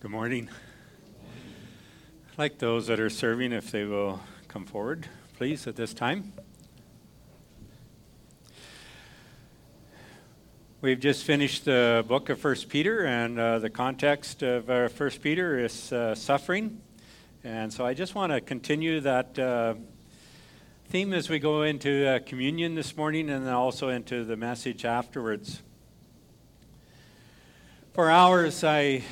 Good morning. I'd like those that are serving, if they will come forward, please, at this time. We've just finished the book of First Peter, and uh, the context of uh, First Peter is uh, suffering. And so I just want to continue that uh, theme as we go into uh, communion this morning and then also into the message afterwards. For hours, I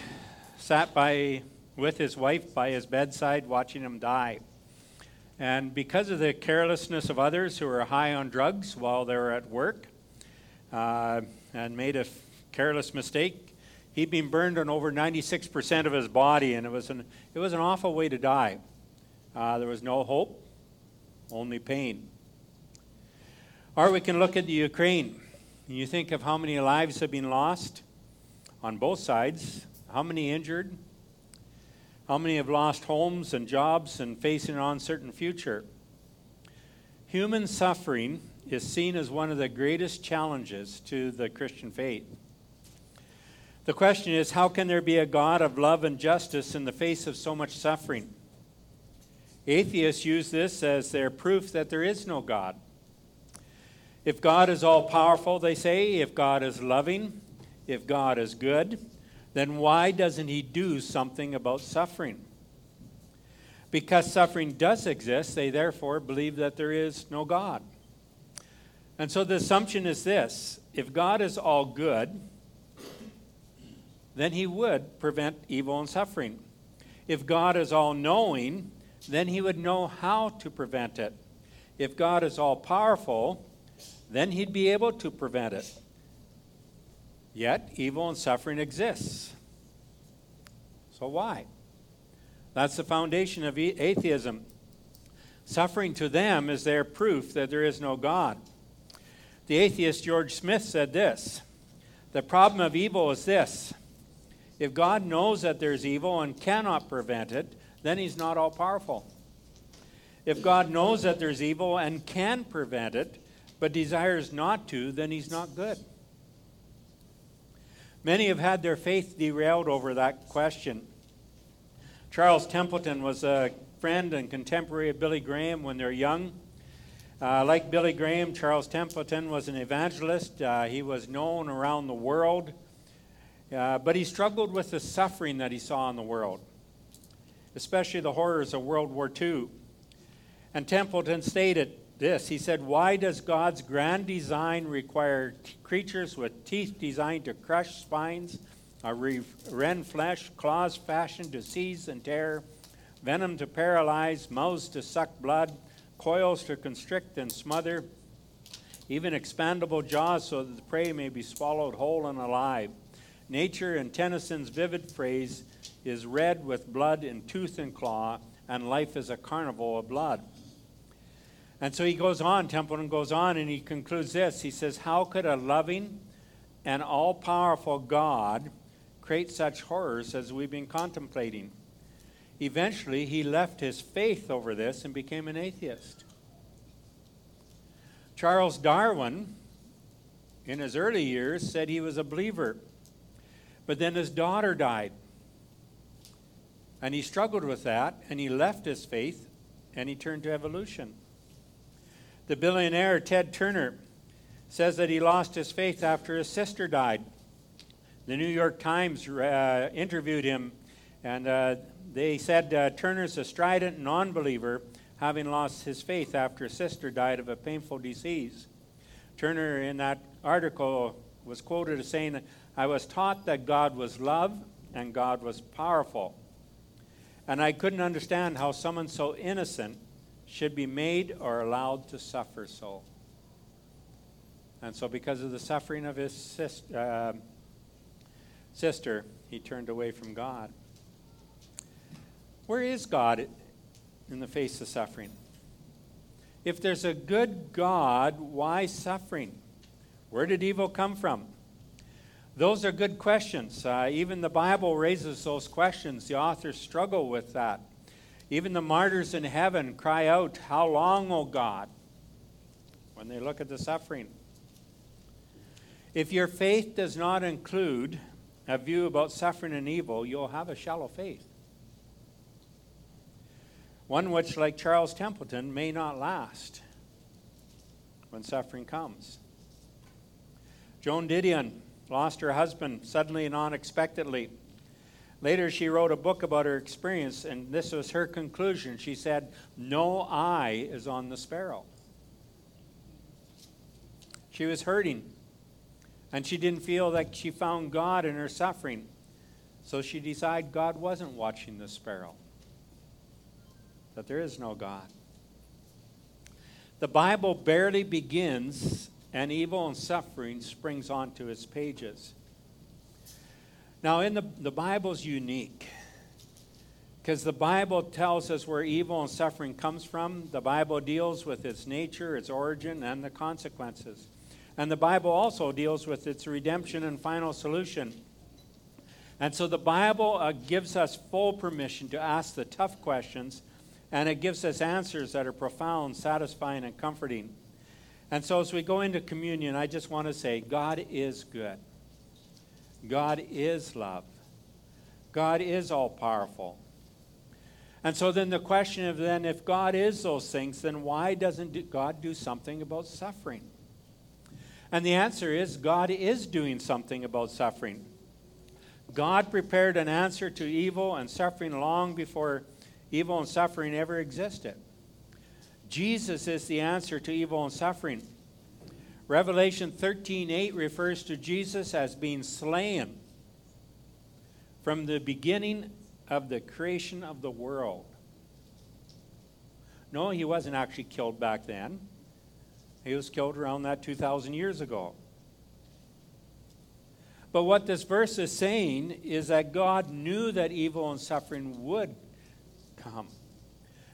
sat by with his wife by his bedside watching him die. And because of the carelessness of others who were high on drugs while they were at work uh, and made a f- careless mistake, he'd been burned on over 96% of his body, and it was an, it was an awful way to die. Uh, there was no hope, only pain. Or we can look at the Ukraine. You think of how many lives have been lost on both sides how many injured? How many have lost homes and jobs and facing an uncertain future? Human suffering is seen as one of the greatest challenges to the Christian faith. The question is how can there be a God of love and justice in the face of so much suffering? Atheists use this as their proof that there is no God. If God is all powerful, they say, if God is loving, if God is good, then why doesn't he do something about suffering? Because suffering does exist, they therefore believe that there is no God. And so the assumption is this if God is all good, then he would prevent evil and suffering. If God is all knowing, then he would know how to prevent it. If God is all powerful, then he'd be able to prevent it. Yet, evil and suffering exists. So, why? That's the foundation of atheism. Suffering to them is their proof that there is no God. The atheist George Smith said this The problem of evil is this if God knows that there's evil and cannot prevent it, then he's not all powerful. If God knows that there's evil and can prevent it, but desires not to, then he's not good. Many have had their faith derailed over that question. Charles Templeton was a friend and contemporary of Billy Graham when they're young. Uh, like Billy Graham, Charles Templeton was an evangelist. Uh, he was known around the world, uh, but he struggled with the suffering that he saw in the world, especially the horrors of World War II. And Templeton stated this He said, Why does God's grand design require t- creatures with teeth designed to crush spines, a rend flesh, claws fashioned to seize and tear, venom to paralyze, mouths to suck blood, coils to constrict and smother, even expandable jaws so that the prey may be swallowed whole and alive? Nature, in Tennyson's vivid phrase, is red with blood in tooth and claw, and life is a carnival of blood. And so he goes on, Templeton goes on, and he concludes this. He says, How could a loving and all powerful God create such horrors as we've been contemplating? Eventually, he left his faith over this and became an atheist. Charles Darwin, in his early years, said he was a believer. But then his daughter died. And he struggled with that, and he left his faith and he turned to evolution. The billionaire Ted Turner says that he lost his faith after his sister died. The New York Times uh, interviewed him, and uh, they said uh, Turner's a strident non believer, having lost his faith after his sister died of a painful disease. Turner, in that article, was quoted as saying, I was taught that God was love and God was powerful. And I couldn't understand how someone so innocent should be made or allowed to suffer so. And so, because of the suffering of his sister, uh, sister, he turned away from God. Where is God in the face of suffering? If there's a good God, why suffering? Where did evil come from? Those are good questions. Uh, even the Bible raises those questions. The authors struggle with that. Even the martyrs in heaven cry out, How long, O God? when they look at the suffering. If your faith does not include a view about suffering and evil, you'll have a shallow faith. One which, like Charles Templeton, may not last when suffering comes. Joan Didion lost her husband suddenly and unexpectedly. Later, she wrote a book about her experience, and this was her conclusion. She said, No eye is on the sparrow. She was hurting, and she didn't feel like she found God in her suffering. So she decided God wasn't watching the sparrow, that there is no God. The Bible barely begins, and evil and suffering springs onto its pages. Now, in the, the Bible's unique because the Bible tells us where evil and suffering comes from. The Bible deals with its nature, its origin, and the consequences. And the Bible also deals with its redemption and final solution. And so the Bible uh, gives us full permission to ask the tough questions, and it gives us answers that are profound, satisfying, and comforting. And so as we go into communion, I just want to say God is good. God is love. God is all powerful. And so then the question of then if God is those things, then why doesn't God do something about suffering? And the answer is God is doing something about suffering. God prepared an answer to evil and suffering long before evil and suffering ever existed. Jesus is the answer to evil and suffering. Revelation 13:8 refers to Jesus as being slain from the beginning of the creation of the world. No, he wasn't actually killed back then. He was killed around that 2,000 years ago. But what this verse is saying is that God knew that evil and suffering would come.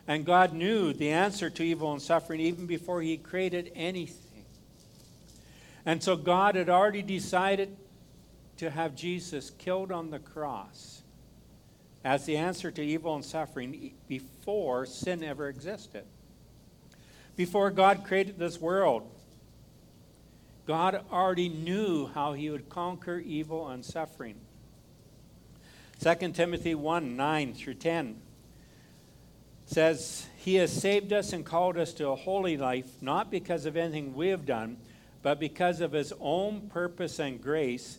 And God knew the answer to evil and suffering even before He created anything. And so God had already decided to have Jesus killed on the cross as the answer to evil and suffering before sin ever existed. Before God created this world, God already knew how he would conquer evil and suffering. 2 Timothy 1 9 through 10 says, He has saved us and called us to a holy life, not because of anything we have done but because of his own purpose and grace,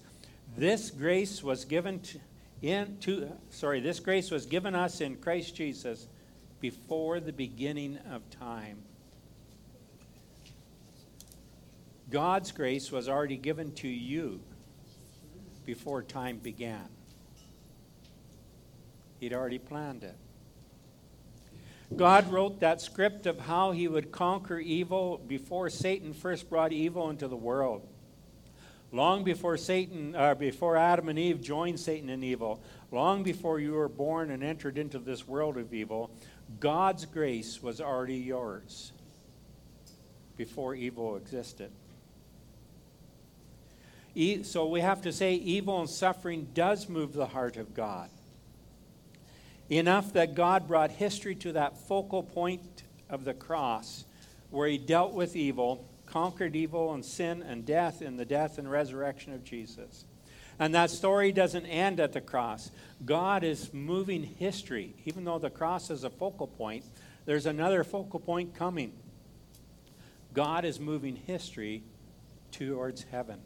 this grace was given to, in to sorry, this grace was given us in Christ Jesus before the beginning of time. God's grace was already given to you before time began. He'd already planned it. God wrote that script of how he would conquer evil before Satan first brought evil into the world. Long before Satan, uh, before Adam and Eve joined Satan in evil, long before you were born and entered into this world of evil, God's grace was already yours before evil existed. E- so we have to say evil and suffering does move the heart of God. Enough that God brought history to that focal point of the cross where he dealt with evil, conquered evil and sin and death in the death and resurrection of Jesus. And that story doesn't end at the cross. God is moving history. Even though the cross is a focal point, there's another focal point coming. God is moving history towards heaven.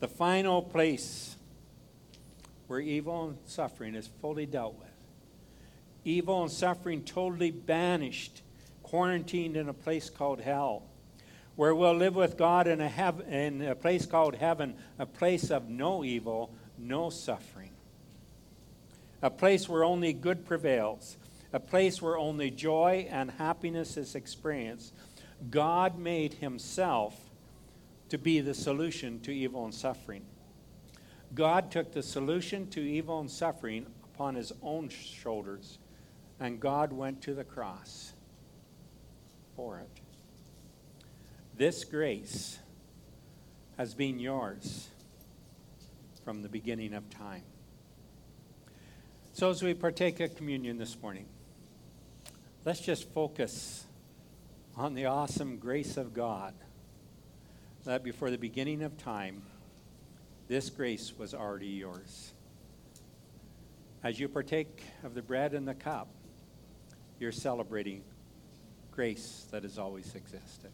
The final place where evil and suffering is fully dealt with. Evil and suffering totally banished, quarantined in a place called hell, where we'll live with God in a, hev- in a place called heaven, a place of no evil, no suffering, a place where only good prevails, a place where only joy and happiness is experienced. God made himself to be the solution to evil and suffering. God took the solution to evil and suffering upon his own shoulders, and God went to the cross for it. This grace has been yours from the beginning of time. So, as we partake of communion this morning, let's just focus on the awesome grace of God that before the beginning of time, this grace was already yours. As you partake of the bread and the cup, you're celebrating grace that has always existed.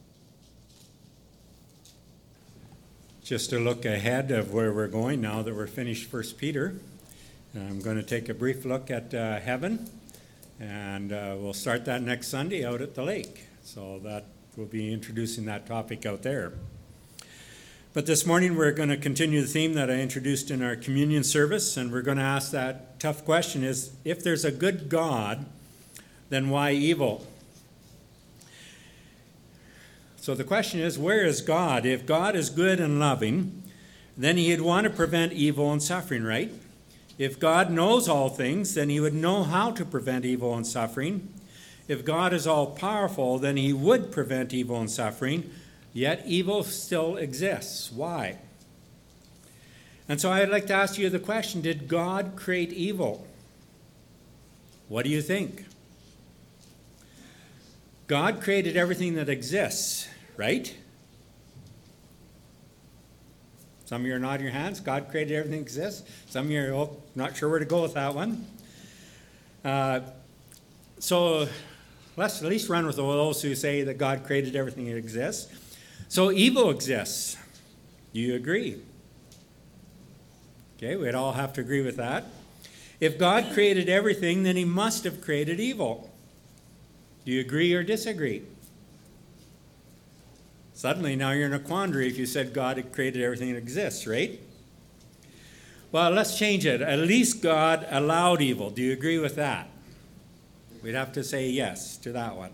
Just to look ahead of where we're going now that we're finished First Peter, I'm going to take a brief look at uh, heaven, and uh, we'll start that next Sunday out at the lake. So that we'll be introducing that topic out there. But this morning we're going to continue the theme that I introduced in our communion service, and we're going to ask that tough question is if there's a good God, then why evil? So the question is where is God? If God is good and loving, then he'd want to prevent evil and suffering, right? If God knows all things, then he would know how to prevent evil and suffering. If God is all powerful, then he would prevent evil and suffering. Yet evil still exists. Why? And so I'd like to ask you the question Did God create evil? What do you think? God created everything that exists, right? Some of you are nodding your hands. God created everything that exists. Some of you are oh, not sure where to go with that one. Uh, so let's at least run with all those who say that God created everything that exists. So evil exists. Do you agree? Okay, we'd all have to agree with that. If God created everything, then he must have created evil. Do you agree or disagree? Suddenly, now you're in a quandary if you said God had created everything that exists, right? Well, let's change it. At least God allowed evil. Do you agree with that? We'd have to say yes to that one.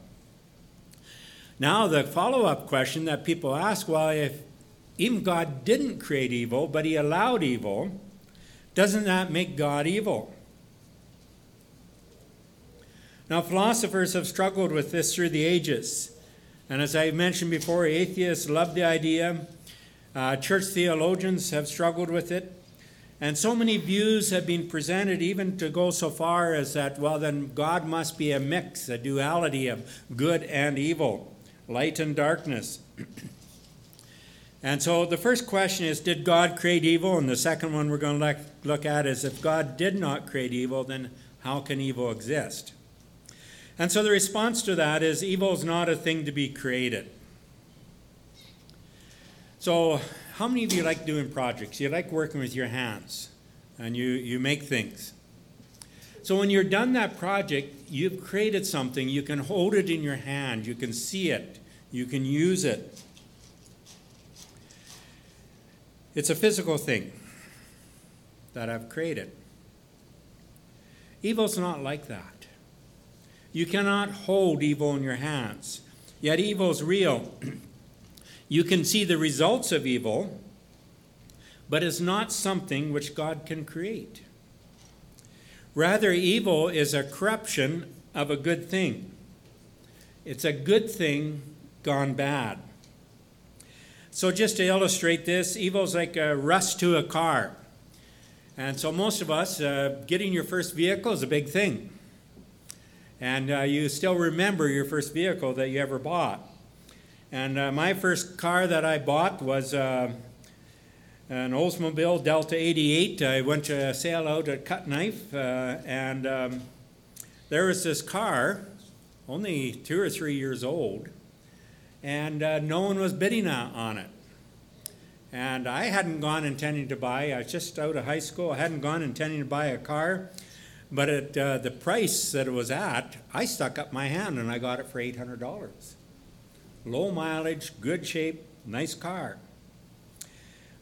Now, the follow up question that people ask well, if even God didn't create evil, but he allowed evil, doesn't that make God evil? Now, philosophers have struggled with this through the ages. And as I mentioned before, atheists love the idea. Uh, church theologians have struggled with it. And so many views have been presented, even to go so far as that, well, then God must be a mix, a duality of good and evil light and darkness. and so the first question is Did God create evil? And the second one we're going to look at is if God did not create evil, then how can evil exist? And so the response to that is evil is not a thing to be created. So, how many of you like doing projects? You like working with your hands and you, you make things. So when you're done that project, you've created something. You can hold it in your hand, you can see it, you can use it. It's a physical thing that I've created. Evil's not like that. You cannot hold evil in your hands. Yet evil's real. you can see the results of evil, but it's not something which God can create. Rather, evil is a corruption of a good thing. It's a good thing gone bad. So, just to illustrate this, evil is like a rust to a car. And so, most of us, uh, getting your first vehicle is a big thing. And uh, you still remember your first vehicle that you ever bought. And uh, my first car that I bought was uh, an Oldsmobile Delta 88. I went to a sale out at Cut Knife, uh, and um, there was this car, only two or three years old, and uh, no one was bidding on it. And I hadn't gone intending to buy, I was just out of high school, I hadn't gone intending to buy a car, but at uh, the price that it was at, I stuck up my hand and I got it for $800. Low mileage, good shape, nice car.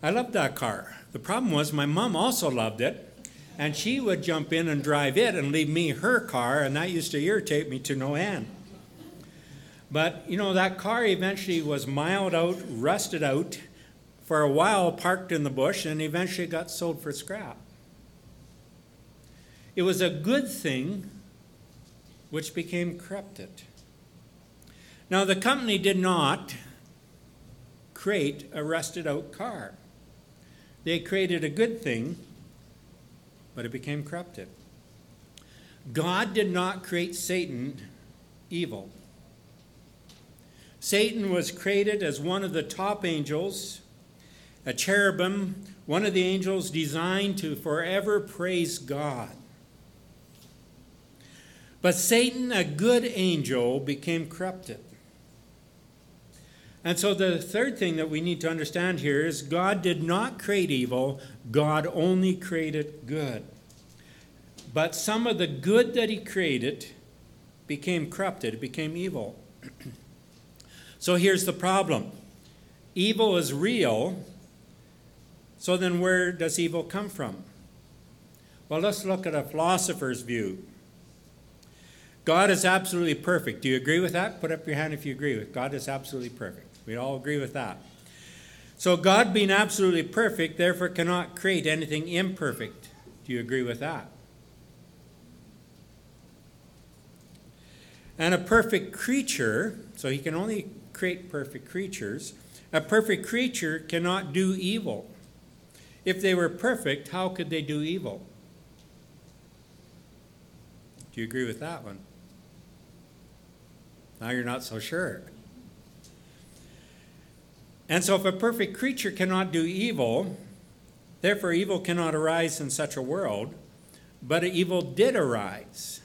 I loved that car. The problem was my mom also loved it, and she would jump in and drive it and leave me her car, and that used to irritate me to no end. But, you know, that car eventually was miled out, rusted out, for a while parked in the bush, and eventually got sold for scrap. It was a good thing which became corrupted. Now, the company did not create a rusted out car. They created a good thing, but it became corrupted. God did not create Satan evil. Satan was created as one of the top angels, a cherubim one of the angels designed to forever praise God. But Satan, a good angel, became corrupted. And so the third thing that we need to understand here is God did not create evil, God only created good. But some of the good that he created became corrupted, it became evil. so here's the problem evil is real, so then where does evil come from? Well, let's look at a philosopher's view. God is absolutely perfect. Do you agree with that? Put up your hand if you agree with God is absolutely perfect. We all agree with that. So God being absolutely perfect therefore cannot create anything imperfect. Do you agree with that? And a perfect creature, so he can only create perfect creatures, a perfect creature cannot do evil. If they were perfect, how could they do evil? Do you agree with that one? Now you're not so sure. And so, if a perfect creature cannot do evil, therefore evil cannot arise in such a world, but evil did arise.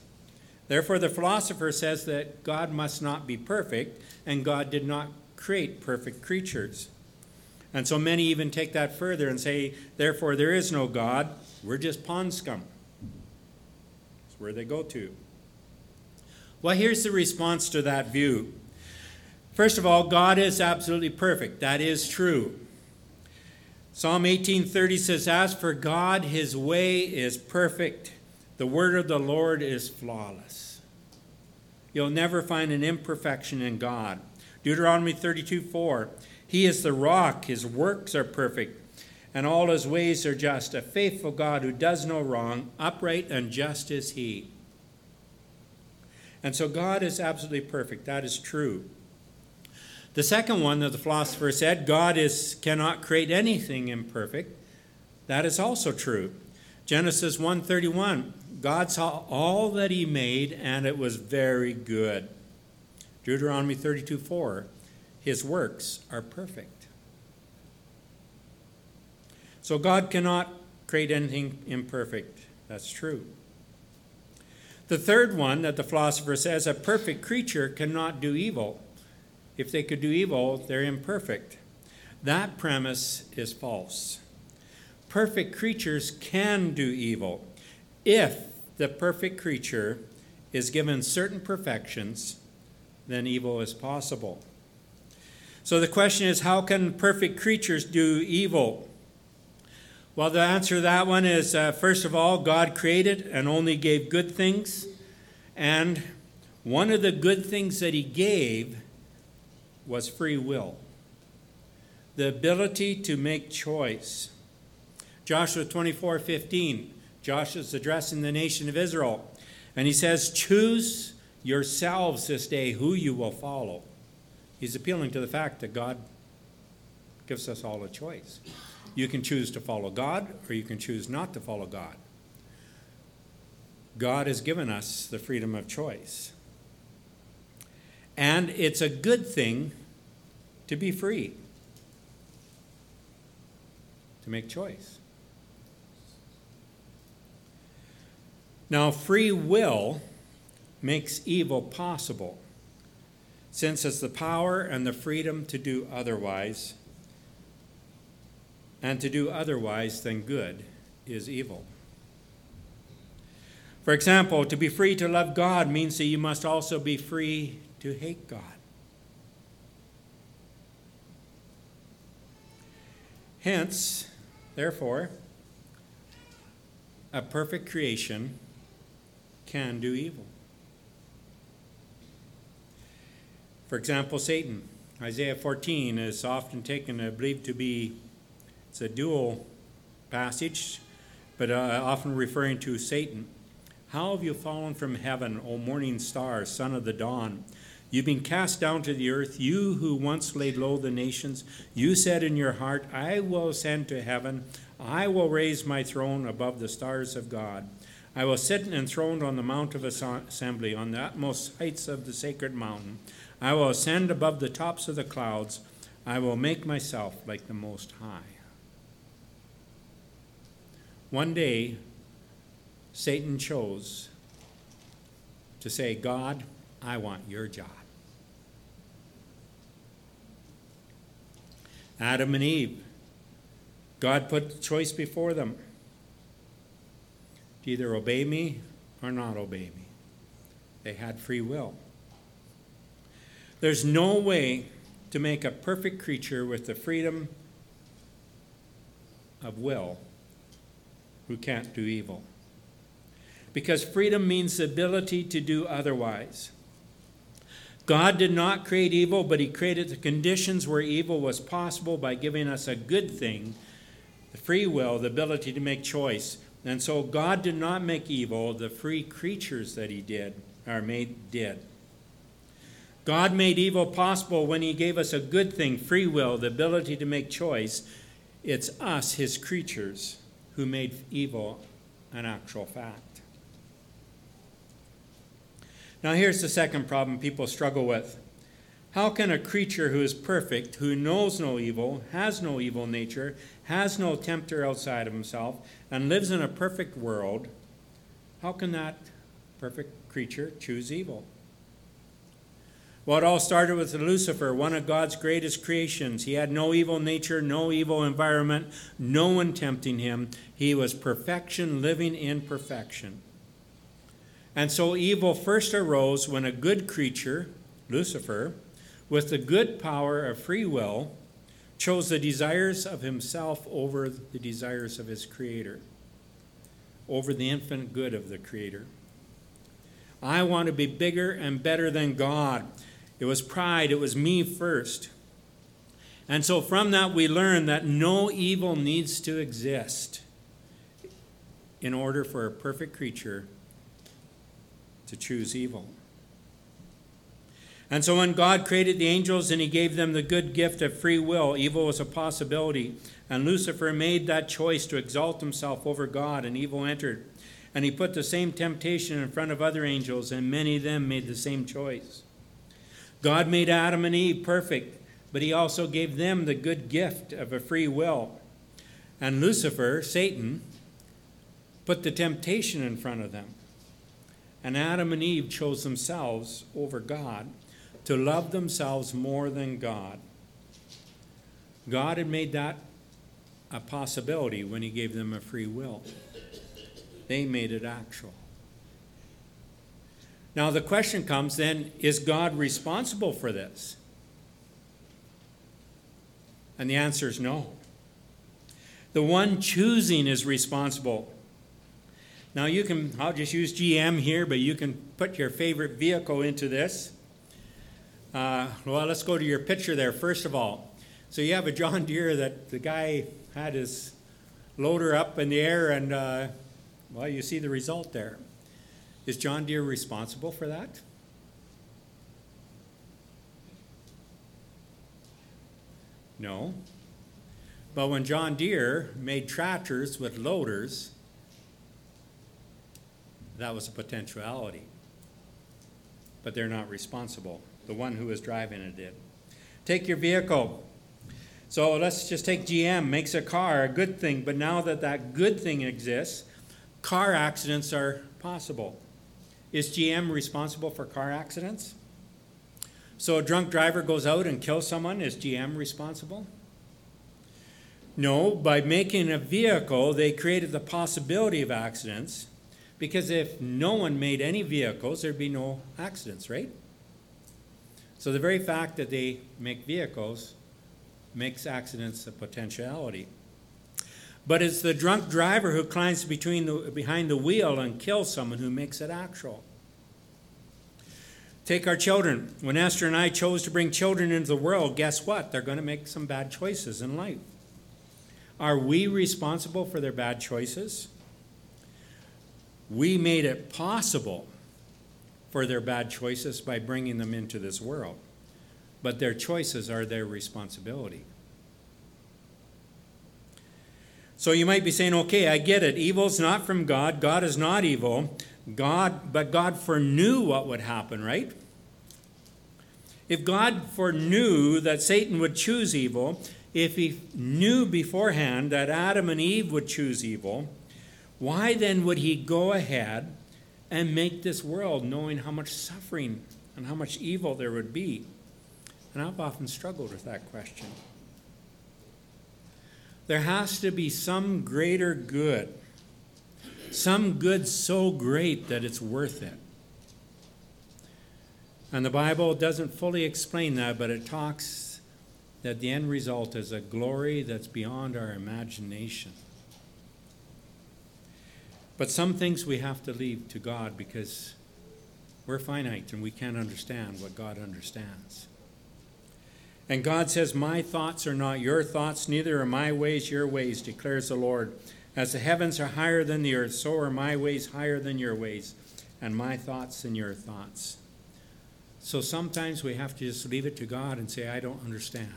Therefore, the philosopher says that God must not be perfect, and God did not create perfect creatures. And so many even take that further and say, therefore, there is no God, we're just pond scum. That's where they go to. Well, here's the response to that view. First of all, God is absolutely perfect. That is true. Psalm 18:30 says, "As for God, his way is perfect. The word of the Lord is flawless." You'll never find an imperfection in God. Deuteronomy 32:4, "He is the rock, his works are perfect, and all his ways are just. A faithful God who does no wrong, upright and just is he." And so God is absolutely perfect. That is true. The second one that the philosopher said, God is, cannot create anything imperfect. That is also true. Genesis 1:31, God saw all that he made and it was very good. Deuteronomy 32:4, his works are perfect. So God cannot create anything imperfect. That's true. The third one that the philosopher says a perfect creature cannot do evil. If they could do evil, they're imperfect. That premise is false. Perfect creatures can do evil if the perfect creature is given certain perfections, then evil is possible. So the question is how can perfect creatures do evil? Well, the answer to that one is uh, first of all, God created and only gave good things. And one of the good things that He gave was free will the ability to make choice. Joshua 24 15, Joshua's addressing the nation of Israel, and he says, Choose yourselves this day who you will follow. He's appealing to the fact that God gives us all a choice. You can choose to follow God or you can choose not to follow God. God has given us the freedom of choice. And it's a good thing to be free, to make choice. Now, free will makes evil possible, since it's the power and the freedom to do otherwise and to do otherwise than good is evil. For example, to be free to love God means that you must also be free to hate God. Hence, therefore, a perfect creation can do evil. For example, Satan. Isaiah 14 is often taken, I believe, to be it's a dual passage, but uh, often referring to Satan. How have you fallen from heaven, O morning star, son of the dawn? You've been cast down to the earth, you who once laid low the nations. You said in your heart, I will ascend to heaven. I will raise my throne above the stars of God. I will sit enthroned on the mount of assembly, on the utmost heights of the sacred mountain. I will ascend above the tops of the clouds. I will make myself like the Most High. One day, Satan chose to say, God, I want your job. Adam and Eve, God put the choice before them to either obey me or not obey me. They had free will. There's no way to make a perfect creature with the freedom of will who can't do evil. Because freedom means the ability to do otherwise. God did not create evil, but He created the conditions where evil was possible by giving us a good thing, the free will, the ability to make choice. And so God did not make evil, the free creatures that He did are made did. God made evil possible when He gave us a good thing, free will, the ability to make choice. It's us, His creatures, who made evil an actual fact. Now, here's the second problem people struggle with. How can a creature who is perfect, who knows no evil, has no evil nature, has no tempter outside of himself, and lives in a perfect world, how can that perfect creature choose evil? Well, it all started with Lucifer, one of God's greatest creations. He had no evil nature, no evil environment, no one tempting him. He was perfection, living in perfection. And so evil first arose when a good creature, Lucifer, with the good power of free will, chose the desires of himself over the desires of his Creator, over the infinite good of the Creator. I want to be bigger and better than God. It was pride, it was me first. And so from that, we learn that no evil needs to exist in order for a perfect creature to choose evil. And so when God created the angels and he gave them the good gift of free will, evil was a possibility. And Lucifer made that choice to exalt himself over God, and evil entered. And he put the same temptation in front of other angels, and many of them made the same choice. God made Adam and Eve perfect, but he also gave them the good gift of a free will. And Lucifer, Satan, put the temptation in front of them. And Adam and Eve chose themselves over God to love themselves more than God. God had made that a possibility when He gave them a free will. They made it actual. Now, the question comes then is God responsible for this? And the answer is no. The one choosing is responsible. Now you can, I'll just use GM here, but you can put your favorite vehicle into this. Uh, well, let's go to your picture there, first of all. So you have a John Deere that the guy had his loader up in the air, and uh, well, you see the result there. Is John Deere responsible for that? No. But when John Deere made tractors with loaders, that was a potentiality. But they're not responsible. The one who was driving it did. Take your vehicle. So let's just take GM, makes a car, a good thing, but now that that good thing exists, car accidents are possible. Is GM responsible for car accidents? So a drunk driver goes out and kills someone, is GM responsible? No, by making a vehicle, they created the possibility of accidents because if no one made any vehicles, there'd be no accidents, right? So the very fact that they make vehicles makes accidents a potentiality. But it's the drunk driver who climbs between the, behind the wheel and kills someone who makes it actual. Take our children. When Esther and I chose to bring children into the world, guess what? They're going to make some bad choices in life. Are we responsible for their bad choices? We made it possible for their bad choices by bringing them into this world. But their choices are their responsibility. So you might be saying, okay, I get it. Evil's not from God. God is not evil. God, but God foreknew what would happen, right? If God foreknew that Satan would choose evil, if he knew beforehand that Adam and Eve would choose evil, Why then would he go ahead and make this world knowing how much suffering and how much evil there would be? And I've often struggled with that question. There has to be some greater good, some good so great that it's worth it. And the Bible doesn't fully explain that, but it talks that the end result is a glory that's beyond our imagination. But some things we have to leave to God because we're finite and we can't understand what God understands. And God says, My thoughts are not your thoughts, neither are my ways your ways, declares the Lord. As the heavens are higher than the earth, so are my ways higher than your ways, and my thoughts than your thoughts. So sometimes we have to just leave it to God and say, I don't understand.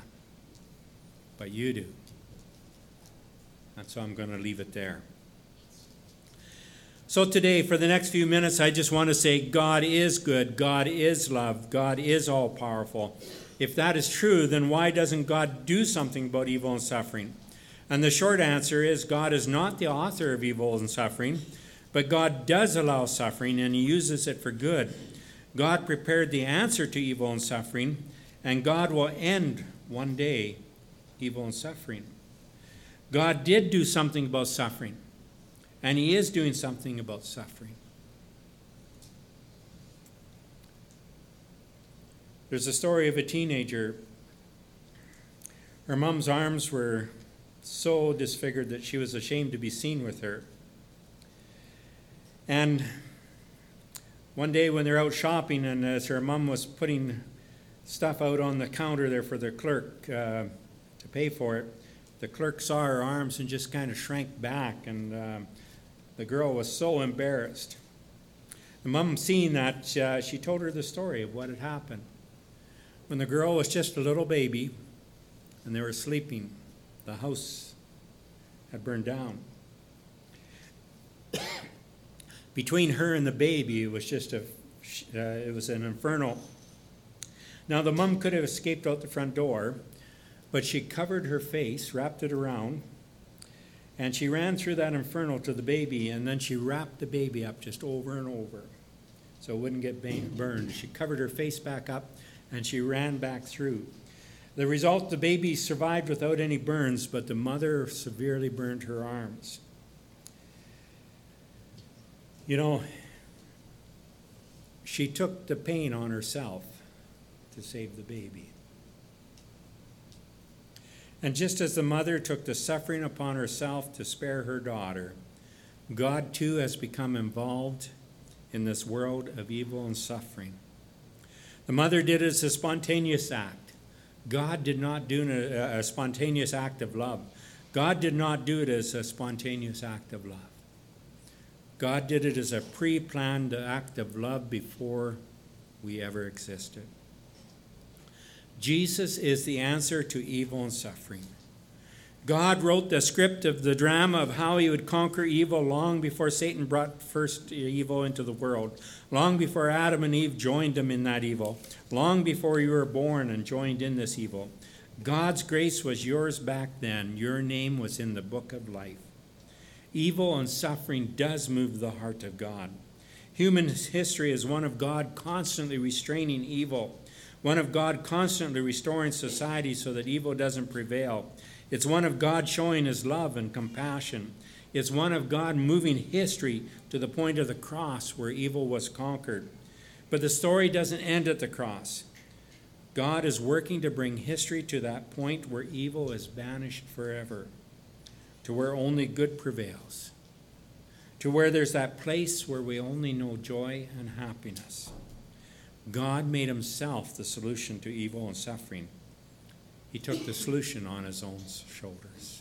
But you do. And so I'm going to leave it there. So today, for the next few minutes, I just want to say God is good, God is love, God is all powerful. If that is true, then why doesn't God do something about evil and suffering? And the short answer is God is not the author of evil and suffering, but God does allow suffering and He uses it for good. God prepared the answer to evil and suffering, and God will end one day evil and suffering. God did do something about suffering, and He is doing something about suffering. There's a story of a teenager. Her mom's arms were so disfigured that she was ashamed to be seen with her. And one day when they're out shopping, and as her mom was putting stuff out on the counter there for the clerk uh, to pay for it, the clerk saw her arms and just kind of shrank back, and uh, the girl was so embarrassed. The mom, seeing that, uh, she told her the story of what had happened. When the girl was just a little baby and they were sleeping, the house had burned down. Between her and the baby, it was just a, uh, it was an inferno. Now, the mom could have escaped out the front door, but she covered her face, wrapped it around, and she ran through that inferno to the baby, and then she wrapped the baby up just over and over so it wouldn't get burned. She covered her face back up and she ran back through. The result the baby survived without any burns, but the mother severely burned her arms. You know, she took the pain on herself to save the baby. And just as the mother took the suffering upon herself to spare her daughter, God too has become involved in this world of evil and suffering. The mother did it as a spontaneous act. God did not do a, uh, a spontaneous act of love. God did not do it as a spontaneous act of love. God did it as a pre planned act of love before we ever existed. Jesus is the answer to evil and suffering. God wrote the script of the drama of how he would conquer evil long before Satan brought first evil into the world, long before Adam and Eve joined him in that evil, long before you were born and joined in this evil. God's grace was yours back then. Your name was in the book of life. Evil and suffering does move the heart of God. Human history is one of God constantly restraining evil, one of God constantly restoring society so that evil doesn't prevail. It's one of God showing his love and compassion. It's one of God moving history to the point of the cross where evil was conquered. But the story doesn't end at the cross. God is working to bring history to that point where evil is banished forever, to where only good prevails, to where there's that place where we only know joy and happiness. God made himself the solution to evil and suffering. He took the solution on his own shoulders.